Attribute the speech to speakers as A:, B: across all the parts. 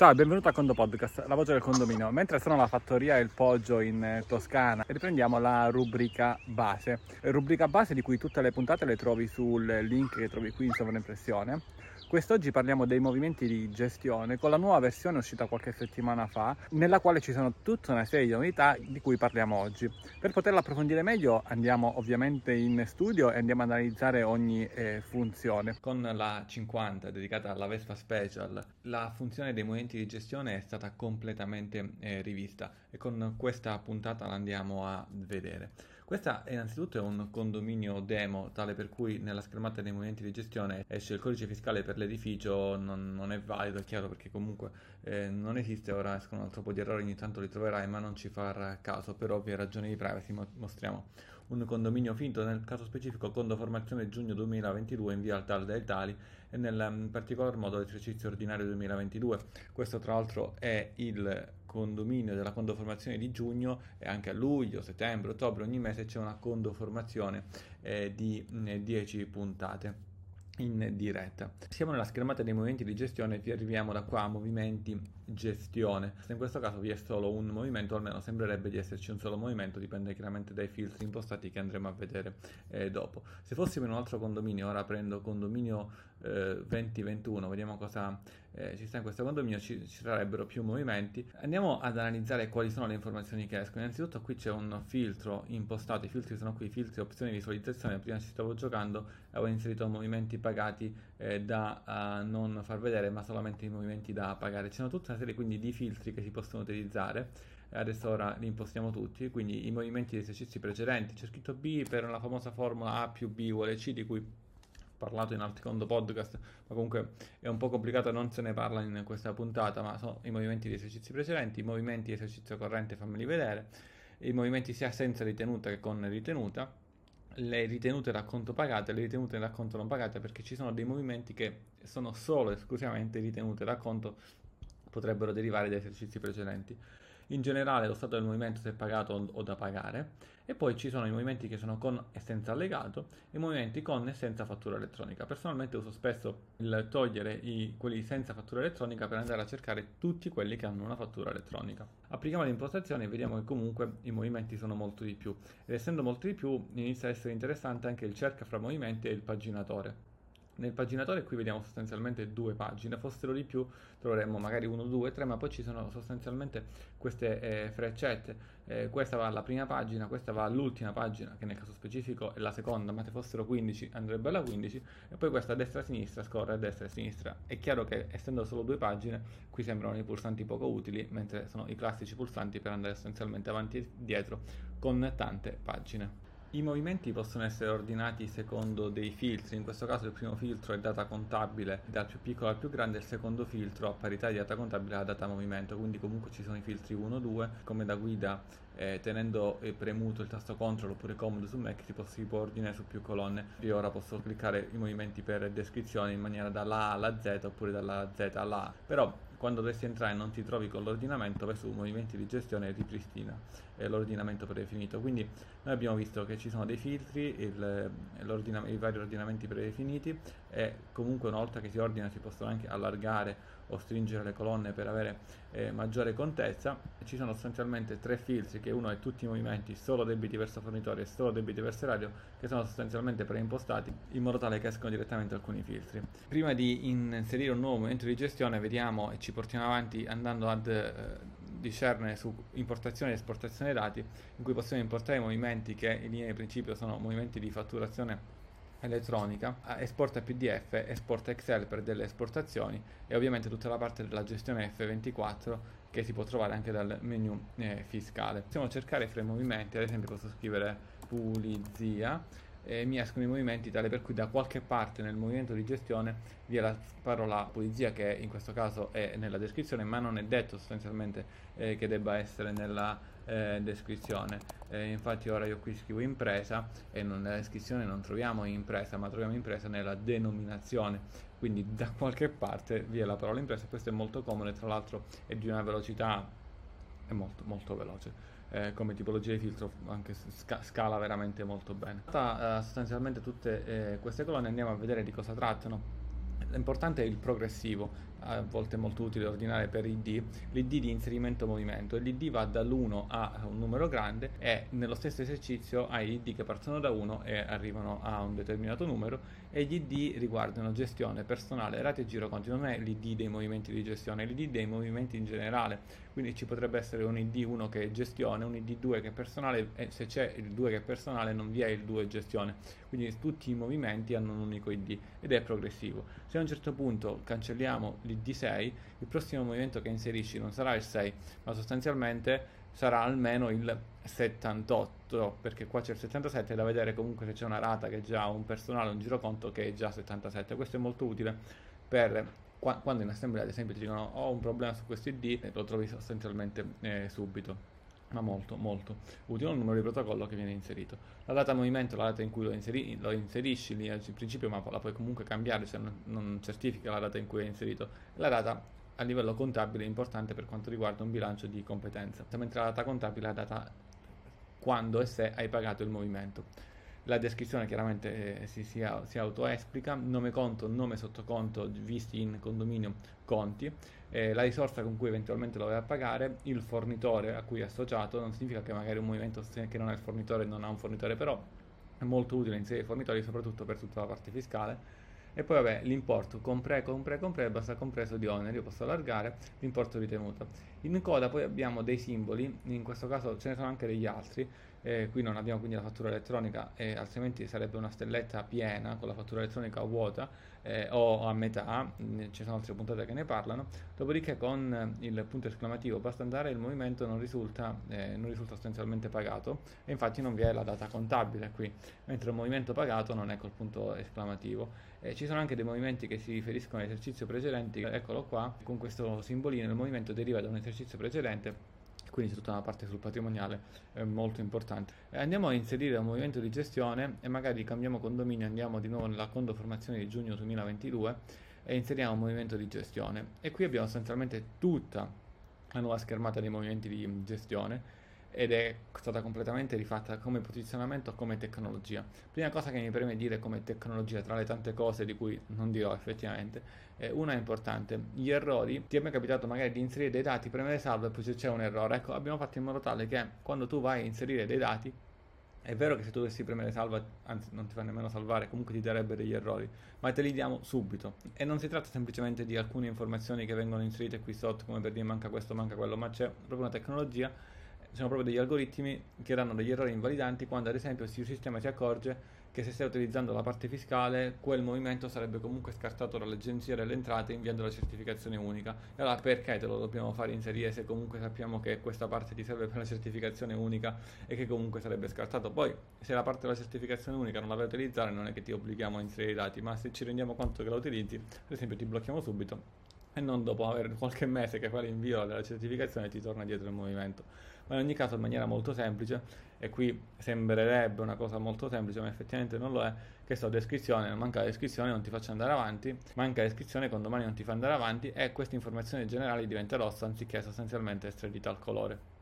A: Ciao e benvenuto a Condo Podcast, la voce del condominio. Mentre sono alla fattoria Il Poggio in eh, Toscana, riprendiamo la rubrica base. Rubrica base di cui tutte le puntate le trovi sul link che trovi qui in sovraimpressione. Quest'oggi parliamo dei movimenti di gestione con la nuova versione uscita qualche settimana fa, nella quale ci sono tutta una serie di novità di cui parliamo oggi. Per poterla approfondire meglio andiamo ovviamente in studio e andiamo ad analizzare ogni eh, funzione. Con la 50 dedicata alla Vespa Special, la funzione dei movimenti di gestione è stata completamente eh, rivista e con questa puntata la andiamo a vedere. Questa è innanzitutto un condominio demo, tale per cui nella schermata dei movimenti di gestione esce il codice fiscale per l'edificio, non, non è valido, è chiaro perché comunque eh, non esiste, ora escono un altro po' di errori, ogni tanto li troverai, ma non ci far caso, per ovvie ragioni di privacy mostriamo un condominio finto, nel caso specifico Condo Formazione giugno 2022 in via Altal del Tali e nel in particolar modo l'esercizio ordinario 2022. Questo tra l'altro è il condominio della condoformazione di giugno e anche a luglio, settembre, ottobre, ogni mese c'è una condoformazione eh, di 10 puntate in diretta. Siamo nella schermata dei movimenti di gestione e vi arriviamo da qua a movimenti gestione. Se in questo caso vi è solo un movimento, almeno sembrerebbe di esserci un solo movimento, dipende chiaramente dai filtri impostati che andremo a vedere eh, dopo. Se fossimo in un altro condominio, ora prendo condominio eh, 2021, vediamo cosa eh, ci sta in questo condominio, ci, ci, sarebbero più movimenti. Andiamo ad analizzare quali sono le informazioni che escono. Innanzitutto qui c'è un filtro impostato, i filtri sono qui, filtri opzioni visualizzazione, prima ci stavo giocando, avevo inserito movimenti pagati eh, da uh, non far vedere, ma solamente i movimenti da pagare. C'è tutta una serie quindi di filtri che si possono utilizzare. Adesso ora li impostiamo tutti, quindi i movimenti di esercizi precedenti, c'è scritto B per la famosa formula A più B uguale C di cui parlato in altri condo podcast, ma comunque è un po' complicato, non se ne parla in questa puntata, ma sono i movimenti di esercizi precedenti, i movimenti di esercizio corrente, fammeli vedere, i movimenti sia senza ritenuta che con ritenuta, le ritenute da conto pagate, le ritenute da conto non pagate, perché ci sono dei movimenti che sono solo esclusivamente ritenute da conto, potrebbero derivare da esercizi precedenti in generale lo stato del movimento se pagato o da pagare e poi ci sono i movimenti che sono con e senza allegato e i movimenti con e senza fattura elettronica. Personalmente uso spesso il togliere i, quelli senza fattura elettronica per andare a cercare tutti quelli che hanno una fattura elettronica. Applichiamo le impostazioni e vediamo che comunque i movimenti sono molto di più ed essendo molto di più inizia a essere interessante anche il cerca fra movimenti e il paginatore. Nel paginatore qui vediamo sostanzialmente due pagine, fossero di più troveremmo magari uno, due, tre, ma poi ci sono sostanzialmente queste eh, freccette. Eh, questa va alla prima pagina, questa va all'ultima pagina, che nel caso specifico è la seconda, ma se fossero 15 andrebbe alla 15, e poi questa a destra e a sinistra scorre a destra e a sinistra. È chiaro che essendo solo due pagine, qui sembrano i pulsanti poco utili, mentre sono i classici pulsanti per andare sostanzialmente avanti e dietro con tante pagine. I movimenti possono essere ordinati secondo dei filtri, in questo caso il primo filtro è data contabile dal più piccolo al più grande, il secondo filtro a parità di data contabile la data movimento, quindi comunque ci sono i filtri 1, 2, come da guida eh, tenendo premuto il tasto CTRL oppure comodo su Mac si, può, si può ordinare su più colonne. Io ora posso cliccare i movimenti per descrizione in maniera dalla A alla Z oppure dalla Z alla A, però quando dovresti entrare e non ti trovi con l'ordinamento, vai su movimenti di gestione e ripristina eh, l'ordinamento predefinito. Quindi noi abbiamo visto che ci sono dei filtri, il, i vari ordinamenti predefiniti e comunque una volta che si ordina si possono anche allargare o stringere le colonne per avere eh, maggiore contezza. Ci sono sostanzialmente tre filtri, che uno è tutti i movimenti solo debiti verso fornitore e solo debiti verso erario, che sono sostanzialmente preimpostati in modo tale che escono direttamente alcuni filtri. Prima di inserire un nuovo movimento di gestione vediamo e ci portiamo avanti andando ad eh, discernere su importazione e esportazione dati, in cui possiamo importare movimenti che in linea di principio sono movimenti di fatturazione elettronica, esporta PDF, esporta Excel per delle esportazioni e ovviamente tutta la parte della gestione F24 che si può trovare anche dal menu eh, fiscale. Possiamo cercare fra i movimenti, ad esempio posso scrivere pulizia e mi escono i movimenti tale per cui da qualche parte nel movimento di gestione vi è la parola pulizia che in questo caso è nella descrizione ma non è detto sostanzialmente eh, che debba essere nella eh, descrizione. Eh, infatti ora io qui scrivo impresa e non, nella descrizione non troviamo impresa ma troviamo impresa nella denominazione. Quindi da qualche parte vi è la parola impresa questo è molto comodo e tra l'altro è di una velocità molto molto veloce eh, come tipologia di filtro anche sca- scala veramente molto bene. Tra, eh, sostanzialmente tutte eh, queste colonne andiamo a vedere di cosa trattano. L'importante è il progressivo, a volte molto utile ordinare per id, l'id di inserimento movimento. L'id va dall'1 a un numero grande e nello stesso esercizio hai id che partono da 1 e arrivano a un determinato numero e gli id riguardano gestione personale, rati e giroconti, non è l'id dei movimenti di gestione, è l'id dei movimenti in generale. Quindi ci potrebbe essere un id 1 che è gestione, un id 2 che è personale e se c'è il 2 che è personale non vi è il 2 gestione. Quindi tutti i movimenti hanno un unico id ed è progressivo. Se a un certo punto cancelliamo l'id 6, il prossimo movimento che inserisci non sarà il 6, ma sostanzialmente sarà almeno il 78 perché qua c'è il 77 da vedere comunque se c'è una rata che è già un personale un giroconto che è già 77 questo è molto utile per quando in assemblea ad esempio ti dicono ho un problema su questo id lo trovi sostanzialmente eh, subito. Ma molto molto. Utile un numero di protocollo che viene inserito. La data movimento la data in cui lo, inseri, lo inserisci lì al principio ma la puoi comunque cambiare se non, non certifica la data in cui è inserito. La data a livello contabile è importante per quanto riguarda un bilancio di competenza. Mentre la data contabile è la data quando e se hai pagato il movimento la descrizione chiaramente eh, si, si, si autoesplica, nome conto, nome sottoconto visti in condominio conti, eh, la risorsa con cui eventualmente lo a pagare, il fornitore a cui è associato, non significa che magari un movimento che non è il fornitore non ha un fornitore, però è molto utile inserire i fornitori soprattutto per tutta la parte fiscale. E poi vabbè l'importo compre, compre, compre, basta compreso di oneri, io posso allargare l'importo ritenuto. In coda poi abbiamo dei simboli, in questo caso ce ne sono anche degli altri, eh, qui non abbiamo quindi la fattura elettronica e altrimenti sarebbe una stelletta piena con la fattura elettronica vuota eh, o a metà, mm, ci sono altre puntate che ne parlano, dopodiché con il punto esclamativo basta andare il movimento non risulta, eh, non risulta sostanzialmente pagato e infatti non vi è la data contabile qui, mentre il movimento pagato non è col punto esclamativo. ci sono anche dei movimenti che si riferiscono agli esercizi precedenti, eccolo qua, con questo simbolino il movimento deriva da un esercizio precedente quindi c'è tutta una parte sul patrimoniale eh, molto importante. andiamo a inserire un movimento di gestione e magari cambiamo condominio, andiamo di nuovo nella condo formazione di giugno 2022 e inseriamo un movimento di gestione e qui abbiamo sostanzialmente tutta la nuova schermata dei movimenti di gestione ed è stata completamente rifatta come posizionamento come tecnologia. Prima cosa che mi preme dire come tecnologia, tra le tante cose di cui non dirò effettivamente, eh, una è importante, gli errori, ti è mai capitato magari di inserire dei dati, premere salvo e poi se c'è un errore, ecco abbiamo fatto in modo tale che quando tu vai a inserire dei dati, è vero che se tu dovessi premere salva, anzi non ti fa nemmeno salvare, comunque ti darebbe degli errori, ma te li diamo subito. E non si tratta semplicemente di alcune informazioni che vengono inserite qui sotto, come per dire manca questo, manca quello, ma c'è proprio una tecnologia sono proprio degli algoritmi che danno degli errori invalidanti quando ad esempio il sistema si accorge che se stai utilizzando la parte fiscale quel movimento sarebbe comunque scartato dall'agenzia delle entrate inviando la certificazione unica. E allora perché te lo dobbiamo fare inserire se comunque sappiamo che questa parte ti serve per la certificazione unica e che comunque sarebbe scartato? Poi se la parte della certificazione unica non la vai a utilizzare non è che ti obblighiamo a inserire i dati ma se ci rendiamo conto che la utilizzi ad esempio ti blocchiamo subito e non dopo avere qualche mese che fai l'invio della certificazione ti torna dietro il movimento ma in ogni caso in maniera molto semplice e qui sembrerebbe una cosa molto semplice ma effettivamente non lo è che sto descrizione, manca la descrizione non ti faccio andare avanti manca la descrizione con domani non ti fa andare avanti e questa informazione generale diventa rossa anziché sostanzialmente essere di tal colore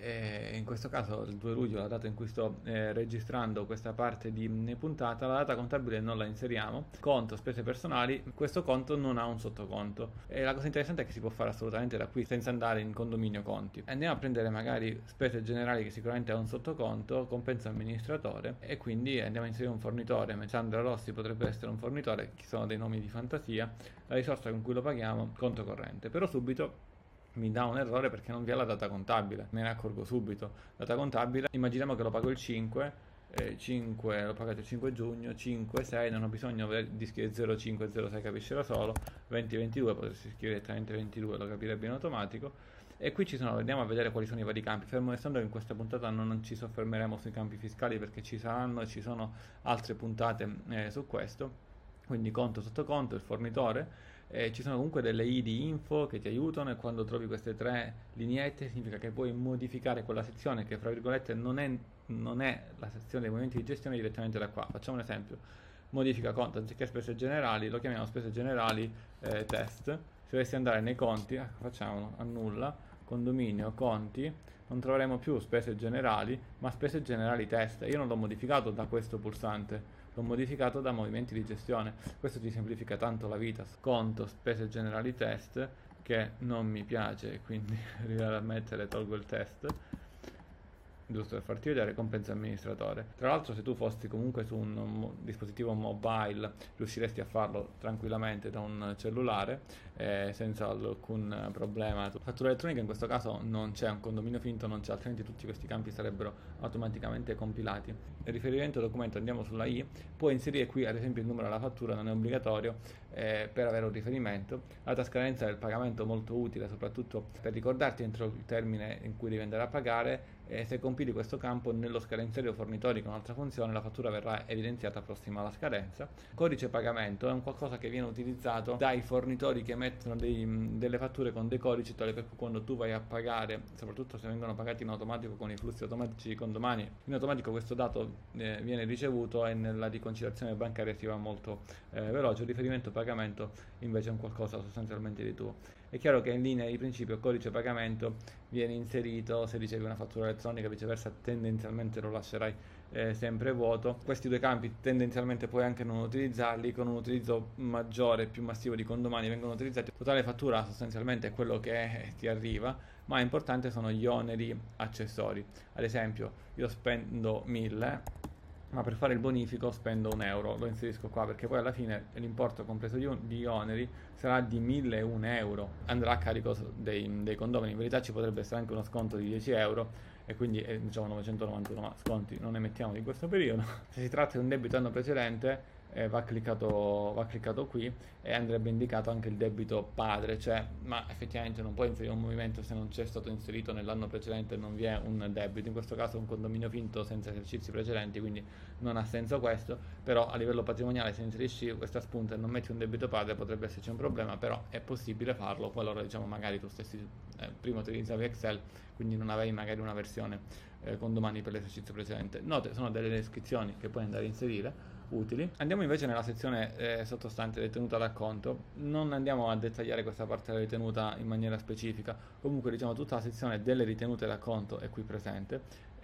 A: e in questo caso il 2 luglio, la data in cui sto eh, registrando questa parte di puntata, la data contabile non la inseriamo. Conto spese personali, questo conto non ha un sottoconto. E la cosa interessante è che si può fare assolutamente da qui, senza andare in condominio conti. Andiamo a prendere magari spese generali che sicuramente ha un sottoconto, compenso amministratore e quindi andiamo a inserire un fornitore. Sandra Rossi potrebbe essere un fornitore, ci sono dei nomi di fantasia, la risorsa con cui lo paghiamo, conto corrente. Però subito mi dà un errore perché non vi è la data contabile, me ne accorgo subito. Data contabile, immaginiamo che lo pago il 5, eh, 5 l'ho pagato il 5 giugno, 5, 6, non ho bisogno di scrivere 05 06, capisce da solo, 20, 22, potresti scrivere direttamente 22, lo capirebbe in automatico. E qui ci sono, andiamo a vedere quali sono i vari campi, fermo restando che in questa puntata non, non, ci soffermeremo sui campi fiscali perché ci saranno e ci sono altre puntate eh, su questo, quindi conto sotto conto, il fornitore, eh, ci sono comunque delle ID info che ti aiutano e quando trovi queste tre lineette significa che puoi modificare quella sezione che fra virgolette non è, non è la sezione dei movimenti di gestione direttamente da qua. Facciamo un esempio, modifica conto anziché spese generali, lo chiamiamo spese generali eh, test. Se dovessi andare nei conti, ecco, facciamolo, annulla, condominio, conti, non troveremo più spese generali, ma spese generali test. Io non l'ho modificato da questo pulsante, l'ho modificato da movimenti di gestione. Questo ti semplifica tanto la vita, sconto, spese generali test, che non mi piace, quindi arrivare a mettere tolgo il test giusto per farti vedere, compensa amministratore. Tra l'altro se tu fossi comunque su un mo- dispositivo mobile riusciresti a farlo tranquillamente da un cellulare eh, senza alcun problema. Fattura elettronica in questo caso non c'è, un condominio finto non c'è, altrimenti tutti questi campi sarebbero automaticamente compilati. Il riferimento al documento andiamo sulla I, puoi inserire qui ad esempio il numero della fattura, non è obbligatorio eh, per avere un riferimento. La trasparenza del pagamento molto utile soprattutto per ricordarti entro il termine in cui devi andare a pagare e se compili questo campo nello scadenzario fornitori con un'altra funzione la fattura verrà evidenziata prossima alla scadenza. Codice pagamento è un qualcosa che viene utilizzato dai fornitori che emettono dei, delle fatture con dei codici tale per cui quando tu vai a pagare, soprattutto se vengono pagati in automatico con i flussi automatici di condomani, in automatico questo dato eh, viene ricevuto e nella riconciliazione bancaria si va molto eh, veloce, il riferimento pagamento invece è un qualcosa sostanzialmente di tuo. È chiaro che in linea di principio il codice pagamento viene inserito se ricevi una fattura elettronica, viceversa tendenzialmente lo lascerai eh, sempre vuoto. Questi due campi tendenzialmente puoi anche non utilizzarli, con un utilizzo maggiore, più massivo di condomani vengono utilizzati. Totale fattura sostanzialmente è quello che ti arriva, ma importante sono gli oneri accessori. Ad esempio io spendo 1000 ma per fare il bonifico spendo un euro, lo inserisco qua perché poi alla fine l'importo compreso di, di oneri sarà di 1001 euro, andrà a carico dei, dei, condomini, in verità ci potrebbe essere anche uno sconto di 10 euro e quindi eh, diciamo 991, ma sconti non ne mettiamo in questo periodo. Se si tratta di un debito anno precedente eh, va, cliccato, va, cliccato, qui e andrebbe indicato anche il debito padre, cioè ma effettivamente non puoi inserire un movimento se non c'è stato inserito nell'anno precedente e non vi è un debito, in questo caso è un condominio finto senza esercizi precedenti, quindi non ha senso questo, però a livello patrimoniale se inserisci questa spunta e non metti un debito padre potrebbe esserci un problema, però è possibile farlo, qualora diciamo magari tu stessi eh, prima utilizzavi Excel, quindi non avevi magari una versione eh, condomani per l'esercizio precedente. Note, sono delle descrizioni che puoi andare a inserire utili. Andiamo invece nella sezione eh, sottostante ritenuta d'acconto, non andiamo a dettagliare questa parte della ritenuta in maniera specifica, comunque diciamo tutta la sezione delle ritenute d'acconto è qui presente,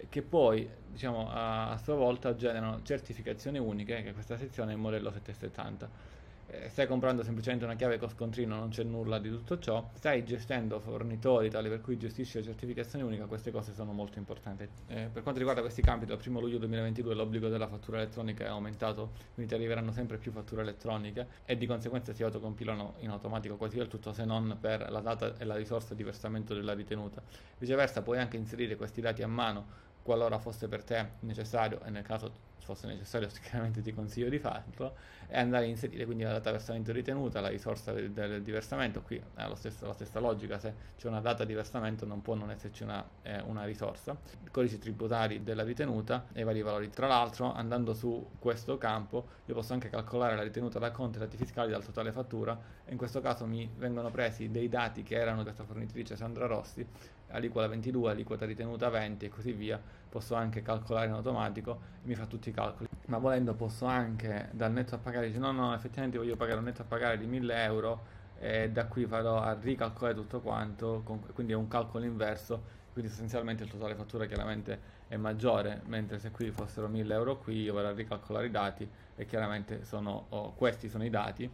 A: che poi diciamo a, a sua volta generano certificazioni uniche, che questa sezione è il modello 770 eh, stai comprando semplicemente una chiave con scontrino, non c'è nulla di tutto ciò, stai gestendo fornitori tali per cui gestisci la certificazione unica, queste cose sono molto importanti. Eh, per quanto riguarda questi campi, dal 1 luglio 2022 l'obbligo della fattura elettronica è aumentato, quindi ti arriveranno sempre più fatture elettroniche e di conseguenza si autocompilano in automatico quasi del tutto se non per la data e la risorsa di versamento della ritenuta. Viceversa puoi anche inserire questi dati a mano qualora fosse per te necessario e nel caso fosse necessario chiaramente ti consiglio di farlo e andare a inserire quindi la data versamento ritenuta, la risorsa del, del diversamento, qui è stesso, la stessa logica, se c'è una data di versamento non può non esserci una, eh, una risorsa, i codici tributari della ritenuta e i vari valori. Tra l'altro andando su questo campo io posso anche calcolare la ritenuta da conto e dati fiscali dal totale fattura. In questo caso mi vengono presi dei dati che erano di questa fornitrice Sandra Rossi aliquota 22, aliquota ritenuta 20 e così via, posso anche calcolare in automatico e mi fa tutti i calcoli. Ma volendo posso anche dal netto a pagare, dice no no effettivamente voglio pagare un netto a pagare di 1000 euro e da qui vado a ricalcolare tutto quanto, quindi è un calcolo inverso, quindi essenzialmente il totale fattura chiaramente è maggiore, mentre se qui fossero 1000 euro qui io vado a ricalcolare i dati e chiaramente sono, oh, questi sono i dati.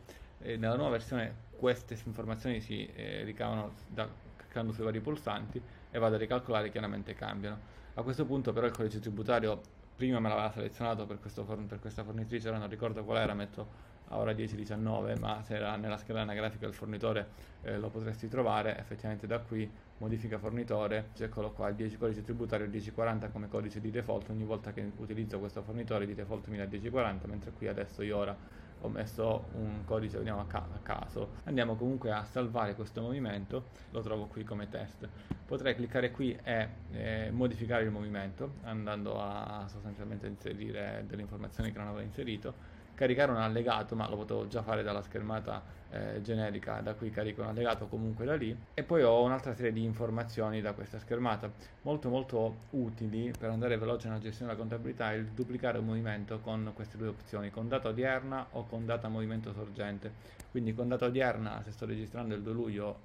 A: Nella nuova versione queste informazioni si eh, ricavano da cliccando sui vari pulsanti e vado a ricalcolare chiaramente cambiano. A questo punto però il codice tributario prima me l'aveva selezionato per, forn- per questa fornitrice, ora non ricordo qual era, metto a ora 10-19, ma se era nella scheda anagrafica del fornitore eh, lo potresti trovare, effettivamente da qui modifica fornitore, eccolo qua, il 10 codice tributario 1040 come codice di default, ogni volta che utilizzo questo fornitore di default mi dà 1040, mentre qui adesso io ora ho messo un codice vediamo a, ca- a, caso. Andiamo comunque a salvare questo movimento lo trovo qui come test. Potrei cliccare qui e eh, modificare il movimento andando a sostanzialmente inserire delle informazioni che non avevo inserito caricare un allegato, ma lo potevo già fare dalla schermata eh, generica, da qui carico un allegato comunque da lì e poi ho un'altra serie di informazioni da questa schermata, molto molto utili per andare veloce nella gestione della contabilità il duplicare un movimento con queste due opzioni, con data odierna o con data movimento sorgente. Quindi con data odierna, se sto registrando il 2 luglio,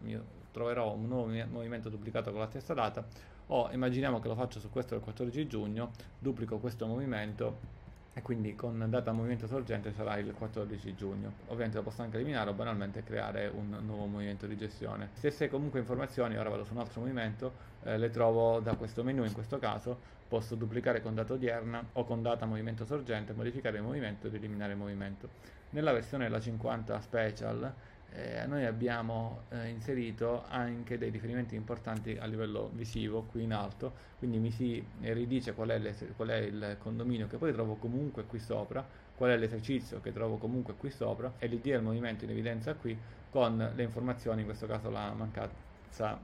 A: troverò un nuovo movimento duplicato con la stessa data o immaginiamo che lo faccio su questo del 14 giugno, duplico questo movimento e quindi con data movimento sorgente sarà il 14 giugno. Ovviamente lo posso anche eliminare o banalmente creare un nuovo movimento di gestione. Stesse comunque informazioni, ora vado su un altro movimento, eh, le trovo da questo menu in questo caso, posso duplicare con data odierna o con data movimento sorgente, modificare il movimento ed eliminare il movimento. Nella versione la 50 Special eh, noi abbiamo eh, inserito anche dei riferimenti importanti a livello visivo qui in alto, quindi mi si ridice qual è, qual è il condominio che poi trovo comunque qui sopra, qual è l'esercizio che trovo comunque qui sopra e l'id del movimento in evidenza qui con le informazioni, in questo caso la mancata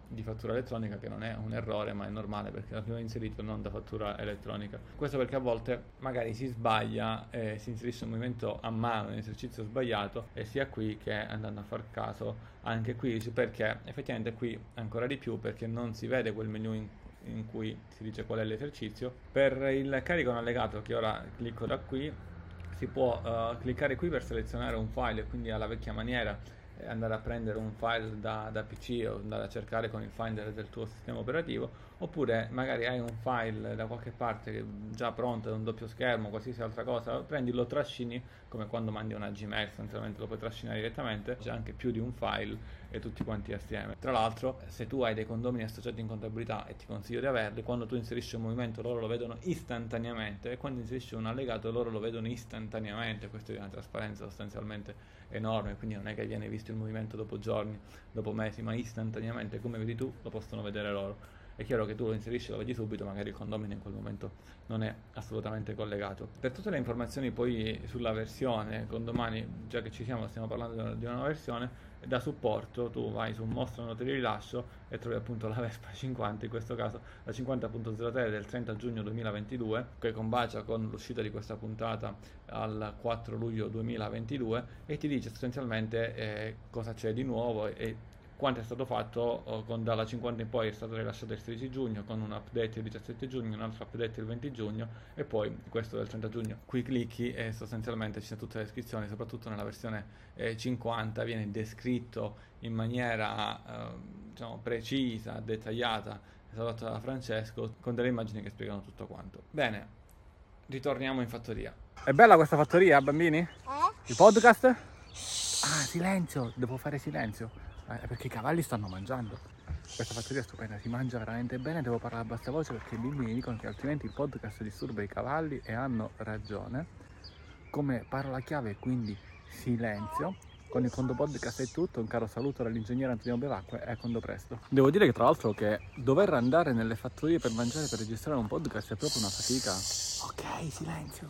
A: di fattura elettronica che non è un errore ma è normale perché l'abbiamo inserito non da fattura elettronica. Questo perché a volte magari si sbaglia e si inserisce un movimento a mano in esercizio sbagliato e sia qui che andando a far caso anche qui perché effettivamente qui ancora di più perché non si vede quel menu in, in cui si dice qual è l'esercizio. Per il carico in allegato che ora clicco da qui si può uh, cliccare qui per selezionare un file quindi alla vecchia maniera andare a prendere un file da, da, PC o andare a cercare con il Finder del tuo sistema operativo oppure magari hai un file da qualche parte già pronto, un doppio schermo, qualsiasi altra cosa, prendi, lo trascini come quando mandi una Gmail, sostanzialmente lo puoi trascinare direttamente, c'è anche più di un file e tutti quanti assieme. Tra l'altro, se tu hai dei condomini associati in contabilità e ti consiglio di averli, quando tu inserisci un movimento loro lo vedono istantaneamente e quando inserisci un allegato loro lo vedono istantaneamente, questo è una trasparenza sostanzialmente enorme, quindi non è che viene visto il movimento dopo giorni, dopo mesi, ma istantaneamente, come vedi tu, lo possono vedere loro è chiaro che tu lo inserisci e lo vedi subito, magari il condomino in quel momento non è assolutamente collegato. Per tutte le informazioni poi sulla versione, con domani, già che ci siamo, stiamo parlando di una nuova versione, da supporto tu vai su mostra note di rilascio e trovi appunto la Vespa 50, in questo caso la 50.03 del 30 giugno 2022, che combacia con l'uscita di questa puntata al 4 luglio 2022 e ti dice sostanzialmente eh, cosa c'è di nuovo e quanto è stato fatto uh, con, dalla 50 in poi è stato rilasciato il 16 giugno con un update il 17 giugno un altro update il 20 giugno e poi questo del 30 giugno qui clicchi e sostanzialmente ci sono tutte le descrizioni soprattutto nella versione eh, 50 viene descritto in maniera uh, diciamo, precisa dettagliata tradotta da Francesco con delle immagini che spiegano tutto quanto bene ritorniamo in fattoria è bella questa fattoria bambini? Eh? il podcast? ah silenzio devo fare silenzio eh, perché i cavalli stanno mangiando. Questa fattoria è stupenda, si mangia veramente bene, devo parlare a bassa voce perché i bambini dicono che altrimenti il podcast disturba i cavalli e hanno ragione. Come parola chiave quindi silenzio. Con il Condo Podcast è tutto, un caro saluto dall'ingegnere Antonio Bevacqua e a Condo presto. Devo dire che tra l'altro che dover andare nelle fattorie per mangiare, per registrare un podcast è proprio una fatica. Ok, silenzio.